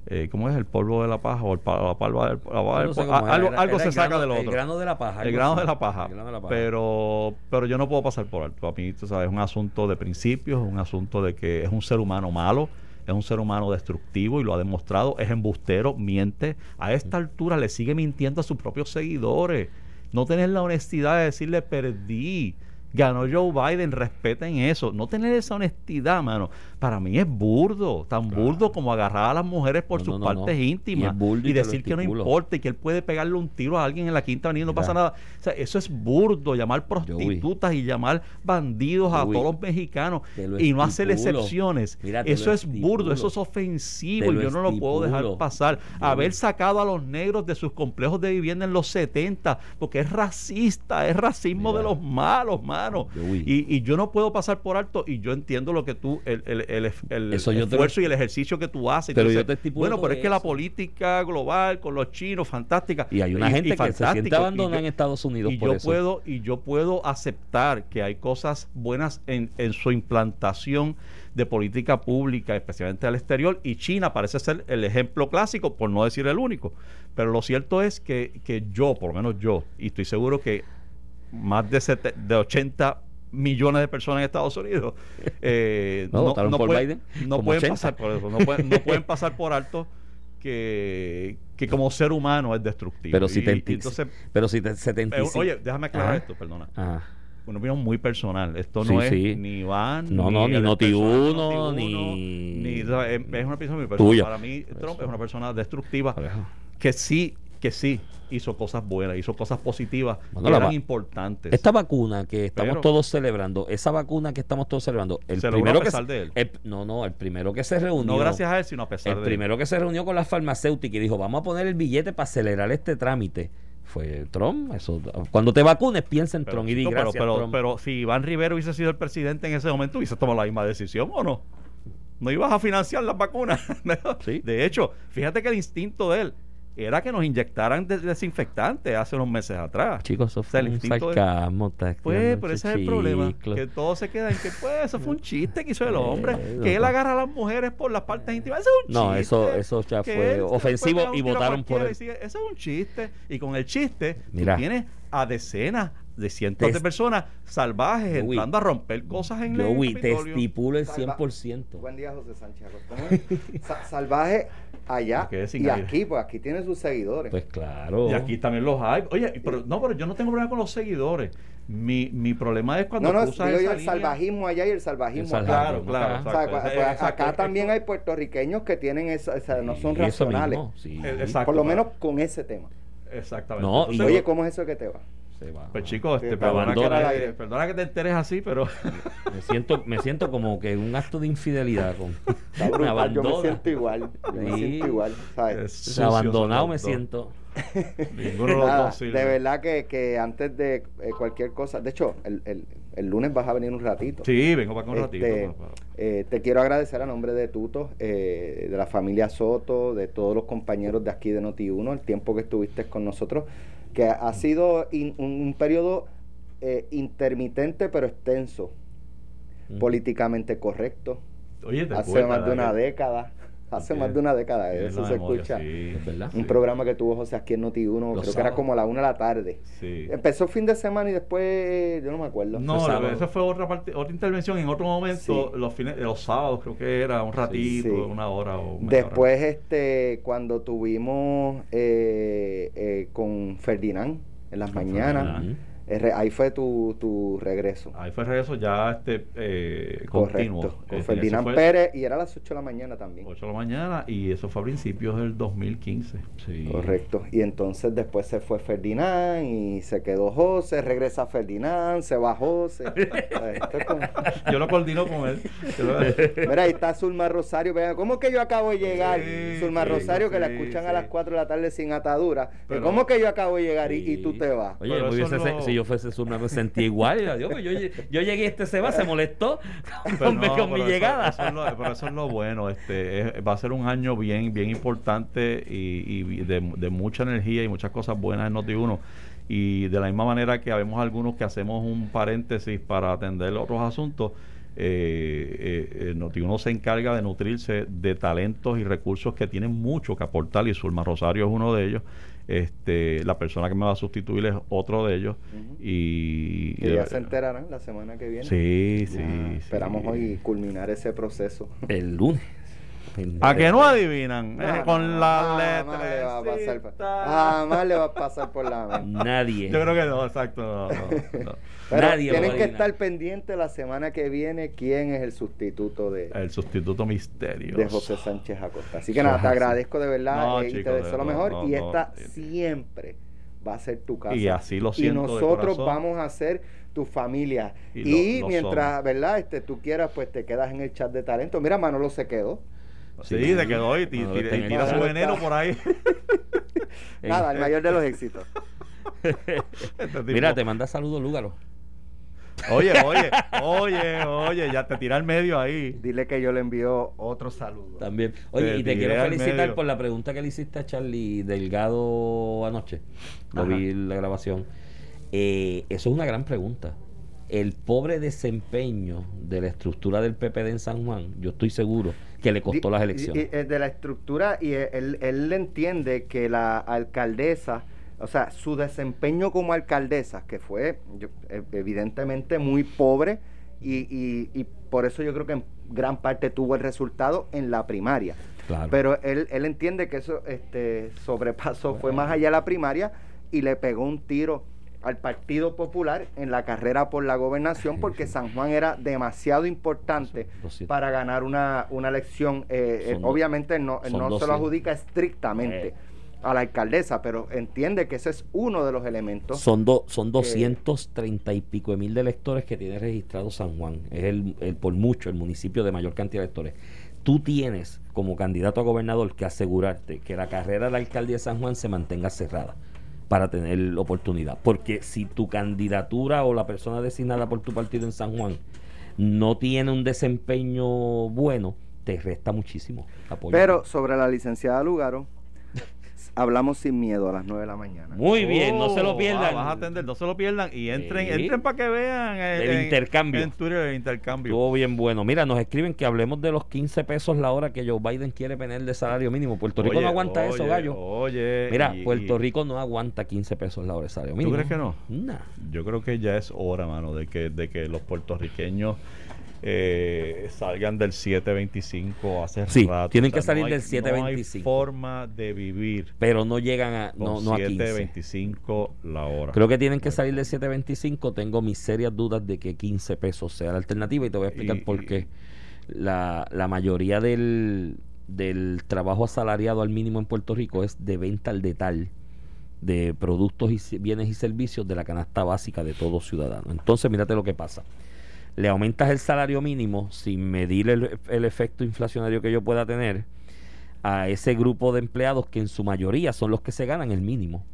eh, ¿cómo es? El polvo de la paja o el, la palma del, algo, algo se saca del otro. El grano de la paja. El grano de la paja. Pero, pero yo no puedo pasar por alto. A mí, tú sabes, es un asunto de principios, es un asunto de que es un ser humano malo, es un ser humano destructivo y lo ha demostrado, es embustero, miente. A esta altura le sigue mintiendo a sus propios seguidores. No tener la honestidad de decirle perdí ganó Joe Biden, respeten eso. No tener esa honestidad, mano, para mí es burdo, tan burdo como agarrar a las mujeres por sus partes íntimas y, decir que no importa y que él puede pegarle un tiro a alguien en la Quinta Avenida y no pasa nada. O sea, eso es burdo, llamar prostitutas y llamar bandidos a todos los mexicanos y no hacer excepciones. eso es burdo, eso es ofensivo y yo no lo puedo dejar pasar. Haber sacado a los negros de sus complejos de vivienda en los 70, porque es racista, es racismo de los malos, mano. Y, yo no puedo pasar por alto y yo entiendo lo que tú, el, el, el, esfuerzo y el ejercicio que tú haces. Pero bueno, pero es que la política global con los chinos, fantástica. Y hay una gente que se siente abandonada en Estados Unidos y yo Puedo, y yo puedo aceptar que hay cosas buenas en, en su implantación de política pública, especialmente al exterior, y China parece ser el ejemplo clásico, por no decir el único. Pero lo cierto es que, que yo, por lo menos yo, y estoy seguro que más de, de 80 millones de personas en Estados Unidos [LAUGHS] eh, no, no, pueden, no pueden pasar por eso, no pueden, no pueden [LAUGHS] pasar por alto que, que como ser humano es destructivo. Pero si te, entonces, pero si te, se Oye, déjame aclarar esto, perdona. Una opinión muy personal. Esto no es ni Iván, no, ni, no, ni Noti1, ni... ni... Es una opinión muy personal. Para mí, Trump es una persona destructiva que sí que sí hizo cosas buenas, hizo cosas positivas que eran importantes. Esta vacuna que estamos todos celebrando, esa vacuna que estamos todos celebrando, el primero que de él. no, no, el primero que se reunió. No gracias a él, sino a pesar de él. El primero que se reunió con la farmacéutica y dijo, vamos a poner el billete para acelerar este trámite fue Trump. Eso, cuando te vacunes, piensa en Trump y di gracias, pero, Trump. pero, si Iván Rivero hubiese sido el presidente en ese momento, hubiese tomado la misma decisión o no. No ibas a financiar las vacunas. [LAUGHS] De hecho, fíjate que el instinto de él era que nos inyectaran desinfectantes hace unos meses atrás. Chicos, eso fue un sarcasmo. Pues, pero ese es el problema. Que todo se queda en que, pues, eso fue un chiste que hizo el hombre. que él agarra a las mujeres por las partes íntimas. Eso es un no, chiste. No, eso, eso ya fue ofensivo y votaron por él. eso es un chiste. Y con el chiste, Mira. tú tienes a decenas de cientos de personas salvajes entrando a romper cosas en el Joey, te estipulo el 100%. Buen día, José Sánchez. [LAUGHS] salvaje allá y aquí, pues aquí tiene sus seguidores. Pues claro. Y aquí también los hay. Oye, pero no, pero yo no tengo problema con los seguidores. Mi, mi problema es cuando no, no, digo yo el salvajismo allá y el salvajismo acá. Claro, claro. Pues, acá también hay puertorriqueños que tienen esa, no son racionales. sí. Por lo menos con ese tema. Exactamente. No, y, oye, ¿cómo es eso que te va? Pues chicos, este, perdona, que perdona, que te enteres así, pero [LAUGHS] me siento me siento como que un acto de infidelidad con me yo me siento igual, me siento igual, ¿sabes? abandonado me siento. de verdad que, que antes de eh, cualquier cosa, de hecho, el, el, el, lunes vas a venir un ratito. Sí, vengo para un ratito. Este, eh, te quiero agradecer a nombre de Tuto, eh, de la familia Soto, de todos los compañeros de aquí de Noti1, el tiempo que estuviste con nosotros que ha sido un, periodo eh, intermitente pero extenso, políticamente correcto. hace más de una década. Hace más de una década, eso se escucha. un programa que tuvo José aquí en Noti 1, creo que era como a la una de la tarde. Empezó fin de semana y después, yo no me acuerdo. No, eso fue otra parte, otra intervención en otro momento, los fines, los sábados creo que era un ratito, una hora o Después, este, cuando tuvimos eh, eh, con Ferdinand en las mañanas. Ahí fue tu, tu regreso. Ahí fue regreso ya este eh, continuo. Correcto. Con Este, Ferdinand fue Pérez y era a las 8 de la mañana también. 8 de la mañana y eso fue a principios del 2015. Sí. Correcto. Y entonces después se fue Ferdinand y se quedó José, regresa Ferdinand, se va José. [LAUGHS] Es como- [LAUGHS] Yo lo coordino con él. [LAUGHS] Mira, ahí está Zulma Rosario. Vean, ¿cómo que yo acabo de llegar? Sí, Zulma sí, Rosario, que la escuchan sí. a las 4 de la tarde sin atadura. Pero- ¿Cómo que yo acabo de llegar y, y tú te vas? Oye, Pero si yo fuese Zulma me sentía igual. y yo, yo llegué, este se va, se molestó Pero [LAUGHS] con, mi- no, con mi pero eso- llegada. eso es lo- pero eso es lo bueno. Este, es- va a ser un año bien, bien importante y, y de, de mucha energía y muchas cosas buenas en Noti1. Y de la misma manera que habemos algunos que hacemos un paréntesis para atender otros asuntos, eh, eh, eh, Noti1 se encarga de nutrirse de talentos y recursos que tienen mucho que aportar y Zulma Rosario es uno de ellos. Este, la persona que me va a sustituir es otro de ellos. Y, Que ya se enterarán la semana que viene. Sí, Ya, sí. sí. Esperamos hoy culminar ese proceso. El lunes. ¿A que no adivinan? No, Eh, no, con no, la jamás le va a pasar, letra. por- jamás le va a pasar por la mente. Nadie. Yo creo que no, exacto. no, no, no. [LAUGHS] Pero Nadie lo tienen que estar pendientes la semana que viene quién es el sustituto de, El sustituto misterioso. de José Sánchez Acosta. Así que nada, te [LAUGHS] agradezco de verdad No, eh, y te deseo lo mejor. no, y no, esta siempre va a ser tu casa. Y así lo Y siento de nosotros vamos a ser tu familia. Y Y, lo mientras, somos. ¿verdad? Este, tú quieras, pues te quedas en el chat de talento. Mira, Manolo se quedó. Sí, te quedó y, ti- No, ti- está en y el tira su veneno por ahí. [LAUGHS] Nada, el mayor de los [LAUGHS] éxitos. Este Mira, te manda saludos, Lúgaro. Oye, [LAUGHS] oye, oye, oye, ya te tira al medio ahí. Dile que yo le envío otro saludo. También. Oye, Te y te quiero felicitar medio. por la pregunta que le hiciste a Charlie Delgado anoche. Lo Ajá. vi la grabación. Eh, eso es una gran pregunta. El pobre desempeño de la estructura del PPD en San Juan, yo estoy seguro que le costó las elecciones. eh, de la estructura, y él, él entiende que la alcaldesa, o sea, su desempeño como alcaldesa, que fue yo- e- evidentemente muy pobre, y, y- y por eso yo creo que en gran parte tuvo el resultado en la primaria. Claro. Pero él, él entiende que eso este, sobrepasó, fue más allá de la primaria y le pegó un tiro al Partido Popular en la carrera por la gobernación porque San Juan era demasiado importante Son 200. para ganar una, una elección. Eh, eh, Son obviamente no, no se 200. lo adjudica estrictamente Eh. a la alcaldesa, pero entiende que ese es uno de los elementos. Son, do- son 230 y pico de mil de electores que tiene registrado San Juan. Es el, el- por mucho el municipio de mayor cantidad de electores. Tú tienes como candidato a gobernador que asegurarte que la carrera de la alcaldía de San Juan se mantenga cerrada para tener oportunidad. Porque si tu candidatura o la persona designada por tu partido en San Juan no tiene un desempeño bueno, te resta muchísimo apoyo. Pero sobre la licenciada Lugaro, hablamos sin miedo a las 9 de la mañana. muy bien, no se lo Oh, pierdan. ah, vas a atender, no se lo pierdan y entren, Sí. entren para que vean eh, El en- intercambio. En Twitter el intercambio. Estuvo bien bueno. Mira, nos escriben que hablemos de los 15 pesos la hora que Joe Biden quiere poner de salario mínimo. Puerto Rico Oye, no aguanta eso, gallo. Oye, Mira, y- Puerto Rico no aguanta 15 pesos la hora de salario mínimo. crees que no? Nah. Yo creo que ya es hora, mano, de que, de que los puertorriqueños eh, salgan del 725 hace Sí, rato. tienen O sea, que salir no hay- del No 725. hay forma de vivir Pero no llegan a, no, no a 15. 725 la hora. Creo que tienen que salir del 725. Tengo mis serias dudas de que 15 pesos sea la alternativa y te voy a explicar Y- por qué. La, la mayoría del, del trabajo asalariado al mínimo en Puerto Rico es de venta al detal de productos y bienes y servicios de la canasta básica de todo ciudadano. Entonces, mírate lo que pasa. Le aumentas el salario mínimo sin medir el, efecto inflacionario que yo pueda tener a ese grupo de empleados que en su mayoría son los que se ganan el mínimo.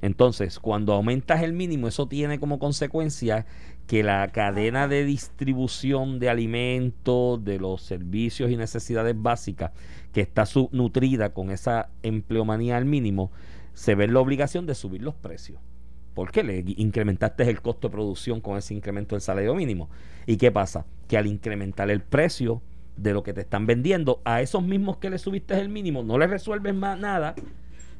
Entonces, cuando aumentas el mínimo, eso tiene como consecuencia que la cadena de distribución de alimentos, de los servicios y necesidades básicas, que está subnutrida con esa empleomanía al mínimo, se ve en la obligación de subir los precios. ¿Por qué? Le incrementaste el costo de producción con ese incremento del salario mínimo. ¿Y qué pasa? Que al incrementar el precio de lo que te están vendiendo, a esos mismos que le subiste el mínimo, no les resuelves más nada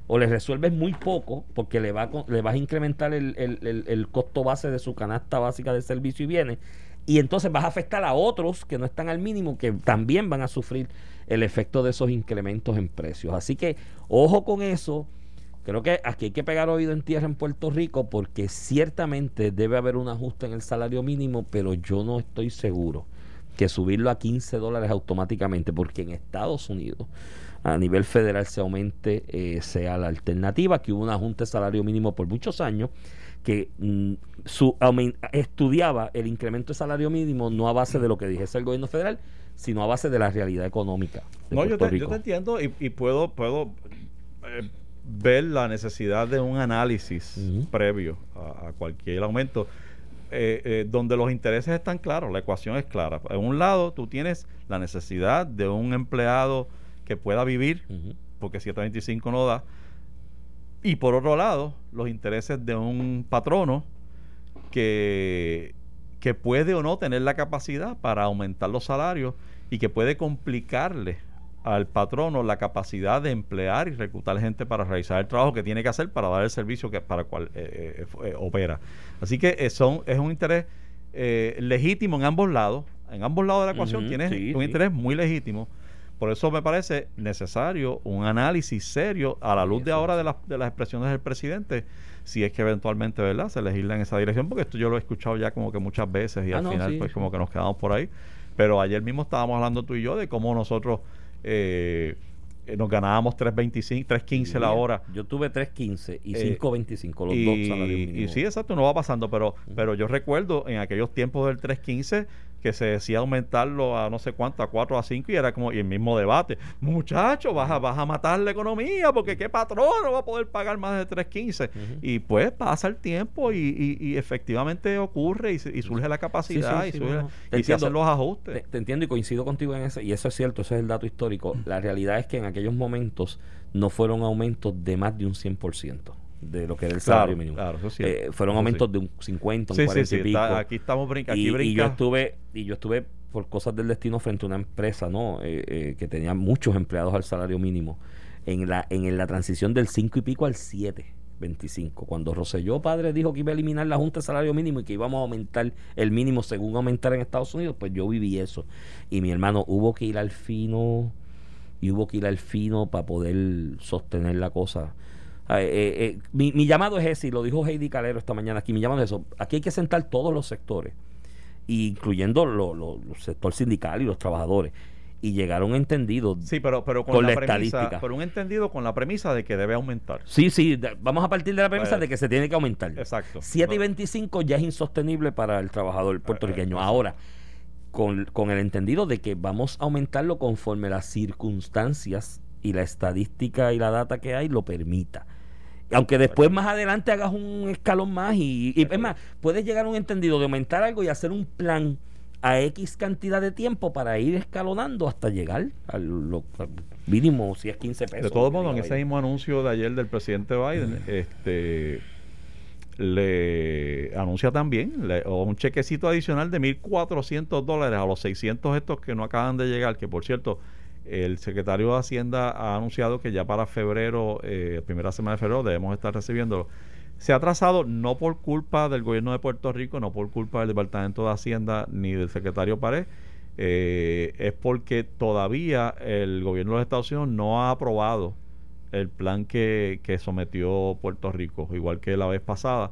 o les resuelves muy poco porque le, va vas a incrementar el- el costo base de su canasta básica de servicio y bienes y entonces vas a afectar a otros que no están al mínimo que también van a sufrir el efecto de esos incrementos en precios. Así que ojo con eso. Creo que aquí hay que pegar oído en tierra en Puerto Rico porque ciertamente debe haber un ajuste en el salario mínimo, pero yo no estoy seguro que subirlo a 15 dólares automáticamente, porque en Estados Unidos a nivel federal se aumente eh, sea la alternativa, que hubo un ajuste de salario mínimo por muchos años que mm, su, estudiaba el incremento de salario mínimo no a base de lo que dijese el gobierno federal, sino a base de la realidad económica. no, yo te, yo te, entiendo y, puedo, puedo eh, ver la necesidad de un análisis previo a, cualquier aumento. Eh, eh, donde los intereses están claros, la ecuación es clara. En un lado, tú tienes la necesidad de un empleado que pueda vivir, porque 725 no da, y por otro lado, los intereses de un patrono que, que puede o no tener la capacidad para aumentar los salarios y que puede complicarle al patrono la capacidad de emplear y reclutar gente para realizar el trabajo que tiene que hacer para dar el servicio que para el cual eh, eh, eh, opera. Así que son, es un interés legítimo en ambos lados. En ambos lados de la ecuación tiene un interés muy legítimo. Por eso me parece necesario un análisis serio a la luz de ahora de, de las expresiones del presidente, si es que eventualmente verdad se legisla en esa dirección, porque esto yo lo he escuchado ya como que muchas veces y ah, al final pues como que nos quedamos por ahí. Pero ayer mismo estábamos hablando tú y yo de cómo nosotros eh, nos ganábamos 3.25, 3.15 la hora. Yo tuve 3.15 y 5.25 eh, los dos salarios Y sí, exacto, no va pasando, pero, pero yo recuerdo en aquellos tiempos del 3.15 que se decía aumentarlo a no sé cuánto, a 4 a 5 y era como y el mismo debate. Muchachos, vas a, vas a matar la economía porque qué patrón no va a poder pagar más de 3.15. Y pues pasa el tiempo y, y, efectivamente ocurre y, surge la capacidad y, se hacen los ajustes. Te, entiendo y coincido contigo en eso y eso es cierto, ese es el dato histórico. La realidad es que en aquellos momentos no fueron aumentos de más de un 100% de lo que era el salario mínimo. Eh, fueron aumentos de un 50, un 40 y pico. aquí estamos brincando. Y, yo estuve, y yo estuve por cosas del destino frente a una empresa no eh, eh, que tenía muchos empleados al salario mínimo en la, en la transición del 5 y pico al 7. 25. Cuando Roselló padre dijo que iba a eliminar la Junta de Salario Mínimo y que íbamos a aumentar el mínimo según aumentar en Estados Unidos, pues yo viví eso. Y mi hermano hubo que ir al fino y hubo que ir al fino para poder sostener la cosa. Eh, eh, mi, llamado es ese, y lo dijo Heidi Calero esta mañana aquí, mi llamado es eso. Aquí hay que sentar todos los sectores, incluyendo los sector sindical y los trabajadores, y llegar a un entendido sí, pero, pero con, la, estadística. Pero un entendido con la premisa de que debe aumentar. Sí, sí, vamos a partir de la premisa pues, de que se tiene que aumentar. Exacto. 7 y 25 ya es insostenible para el trabajador puertorriqueño. Eh, Ahora, con, con el entendido de que vamos a aumentarlo conforme las circunstancias y la estadística y la data que hay lo permita. Aunque después más adelante hagas un escalón más y, es más, puedes llegar a un entendido de aumentar algo y hacer un plan a X cantidad de tiempo para ir escalonando hasta llegar al, mínimo, si es 15 pesos. De todos modos, en ese mismo anuncio de ayer del presidente Biden, este le anuncia también un chequecito adicional de 1.400 dólares a los 600 estos que no acaban de llegar, que por cierto, el secretario de Hacienda ha anunciado que ya para febrero, eh, primera semana de febrero, debemos estar recibiéndolo. Se ha trazado no por culpa del gobierno de Puerto Rico, no por culpa del Departamento de Hacienda ni del secretario Pared, eh, es porque todavía el gobierno de los Estados Unidos no ha aprobado el plan que, sometió Puerto Rico, igual que la vez pasada.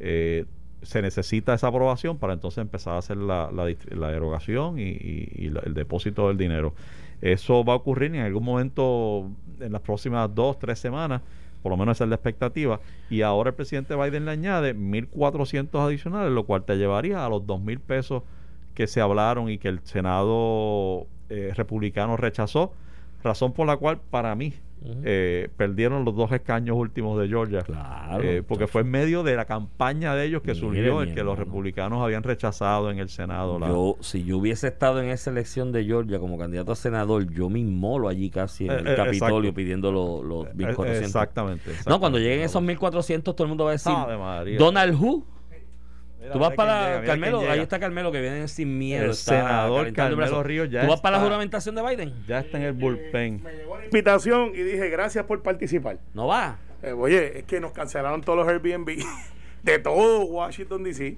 Eh, se necesita esa aprobación para entonces empezar a hacer la, la, derogación y, el depósito del dinero. Eso va a ocurrir en algún momento en las próximas dos, tres semanas, por lo menos esa es la expectativa. Y ahora el presidente Biden le añade 1.400 adicionales, lo cual te llevaría a los 2.000 pesos que se hablaron y que el Senado eh, republicano rechazó, razón por la cual para mí eh, perdieron los dos escaños últimos de Georgia. Eh, porque fue en medio de la campaña de ellos que surgió el que los republicanos habían rechazado en el Senado. Yo, si yo hubiese estado en esa elección de Georgia como candidato a senador, yo me inmolo allí casi en eh, el Capitolio pidiendo los, los 1400. Exactamente, No, cuando lleguen esos 1400, todo el mundo va a decir: Donald Who Tú vas para Carmelo, ahí está Carmelo que viene sin miedo. El senador Carmelo Ríos ya. ¿Tú vas para la juramentación de Biden? Ya está en el bullpen. Me llegó la invitación y dije gracias por participar. ¿No va? Eh, oye, es que nos cancelaron todos los Airbnb [LAUGHS] de todo Washington DC.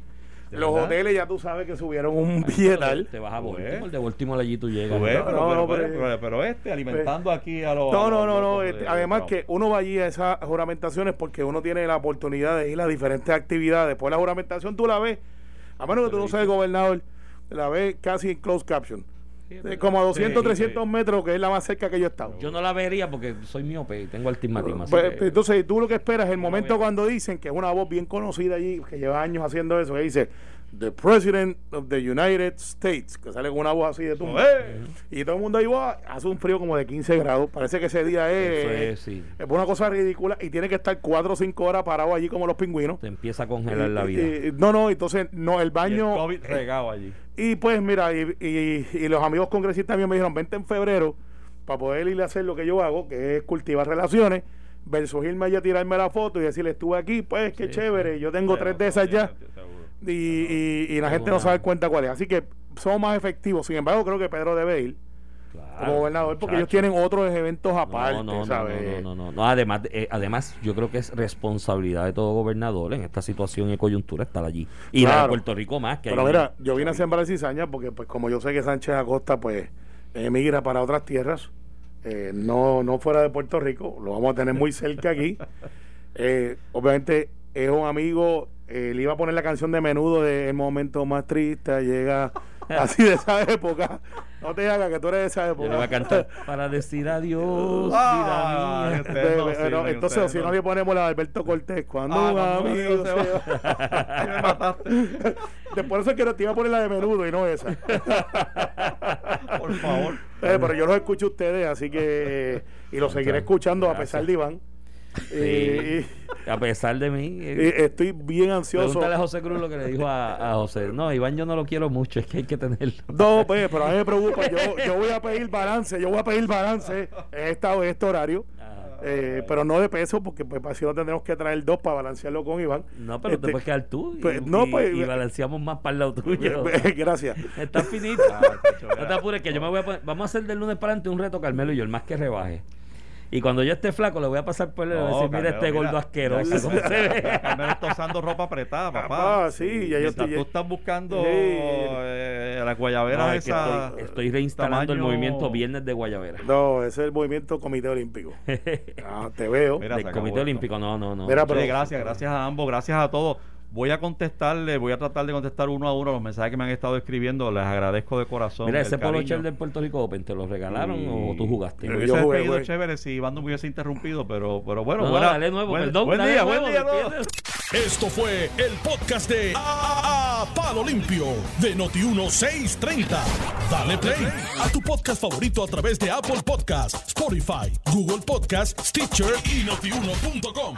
¿De Los verdad? hoteles ya tú sabes que subieron un [LAUGHS] billetal. Te vas a Pues. Baltimore, de Baltimore allí tú llegas. Ves, No, pero, no, pero- no, pero- pero- este, alimentando aquí a los. No, no, no, no. este, de- además de- que uno va allí a esas juramentaciones porque uno tiene la oportunidad de ir a diferentes actividades. Después la juramentación tú la ves, a menos que tú no seas el gobernador, la ves casi en closed caption. Eh, como a 200, Sí, 300 sí. metros, que es la más cerca que yo he estado. Yo no la vería porque soy miope y tengo astigmatismo. así Pues, que- entonces, tú lo que esperas es el momento cuando dicen que es una voz bien conocida allí, que lleva años haciendo eso, que dice The President of the United States, que sale con una voz así de tumba. ¡Eh! Y todo el mundo ahí va, hace un frío como de 15 grados. Parece que ese día es, es, sí. es una cosa ridícula y tiene que estar 4 o 5 horas parado allí como los pingüinos. Te empieza a congelar la Y- vida. y- no, no, entonces, no, el Y el baño. COVID regado allí. Y pues mira, y, y- y los amigos congresistas también me dijeron, vente en febrero para poder ir a hacer lo que yo hago, que es cultivar relaciones, versus irme allá a tirarme la foto y decirle, estuve aquí, pues qué Sí, chévere, yo tengo tres de esas ya, y, y- y la gente no se da cuenta cuál es. Así que somos más efectivos. Sin embargo, creo que Pedro debe ir Claro, como gobernador porque ellos tienen otros eventos aparte, no, no, ¿sabes? no, no, no. Además, eh, además, yo creo que es responsabilidad de todo gobernador en esta situación y coyuntura estar allí. Y la de. Puerto Rico más. Que Pero mira, yo vine a sembrar cizaña porque pues como yo sé que Sánchez Acosta pues emigra para otras tierras, eh, no, no fuera de Puerto Rico, lo vamos a tener muy cerca aquí. [LAUGHS] Eh, obviamente es un amigo, eh, le iba a poner la canción de menudo de El momento más triste, llega [LAUGHS] así de esa época. No te hagas que tú eres de esa Yo época. le voy a cantar para decir adiós, Ah, mía. este- no no, entonces, si no no. le ponemos la de Alberto Cortés, cuando Ah, un amigo se va. [LAUGHS] Me mataste. [LAUGHS] Después eso que te iba a poner la de menudo y no esa. Por favor. Eh, pero yo los escucho a ustedes, así que. Y los seguiré escuchando a pesar de Iván. Y, A pesar de mí. y- eh, estoy bien ansioso. Pregúntale a José Cruz lo que le dijo a, a José. [LAUGHS] No, Iván yo no lo quiero mucho, es que hay que tenerlo. No, pues, pero a mí me preocupa. Yo, yo voy a pedir balance, yo voy a pedir balance en, esta, en este horario. Ah, eh, pero no de peso, porque pues así no tendremos que traer dos para balancearlo con Iván. No, pero Este, te puedes quedar tú y, pues, no, pues, y balanceamos más para el lado [LAUGHS] tuyo. Gracias. Está finito. No te apures, que yo me voy a poner. Vamos a hacer del lunes para adelante un reto, Carmelo y yo, el más que rebaje. Y cuando yo esté flaco, le voy a pasar por él y le voy a decir: Mira este gordo asqueroso, ya- ¿cómo [LAUGHS] se ve? Carmelo está usando ropa apretada, papá. Ah, sí, ya yo estoy. tú estás buscando Sí. eh, la guayabera No, es que esa. estoy, estoy reinstalando el movimiento Viernes de Guayabera. No, ese es el movimiento Comité Olímpico. [LAUGHS] Ah, te veo. Mira, Comité esto. Olímpico, no, no, no. Mira, Sí, pero- gracias, gracias a ambos, gracias a todos. Voy a contestarle, voy a tratar de contestar uno a uno los mensajes que me han estado escribiendo. Les agradezco de corazón. Mira, ese polo shell del Puerto Rico Open, ¿te lo regalaron Y- o tú jugaste? Me Yo hubiese jugué, despedido jugué. chévere si Iván no me hubiese interrumpido, pero, pero bueno, No, buena- dale nuevo, buen, perdón. buen dale día, nuevo, buen día. Esto fue el podcast de A, Palo Limpio de Noti1630. Dale play a tu podcast favorito a través de Apple Podcasts, Spotify, Google Podcasts, Stitcher y notiuno.com.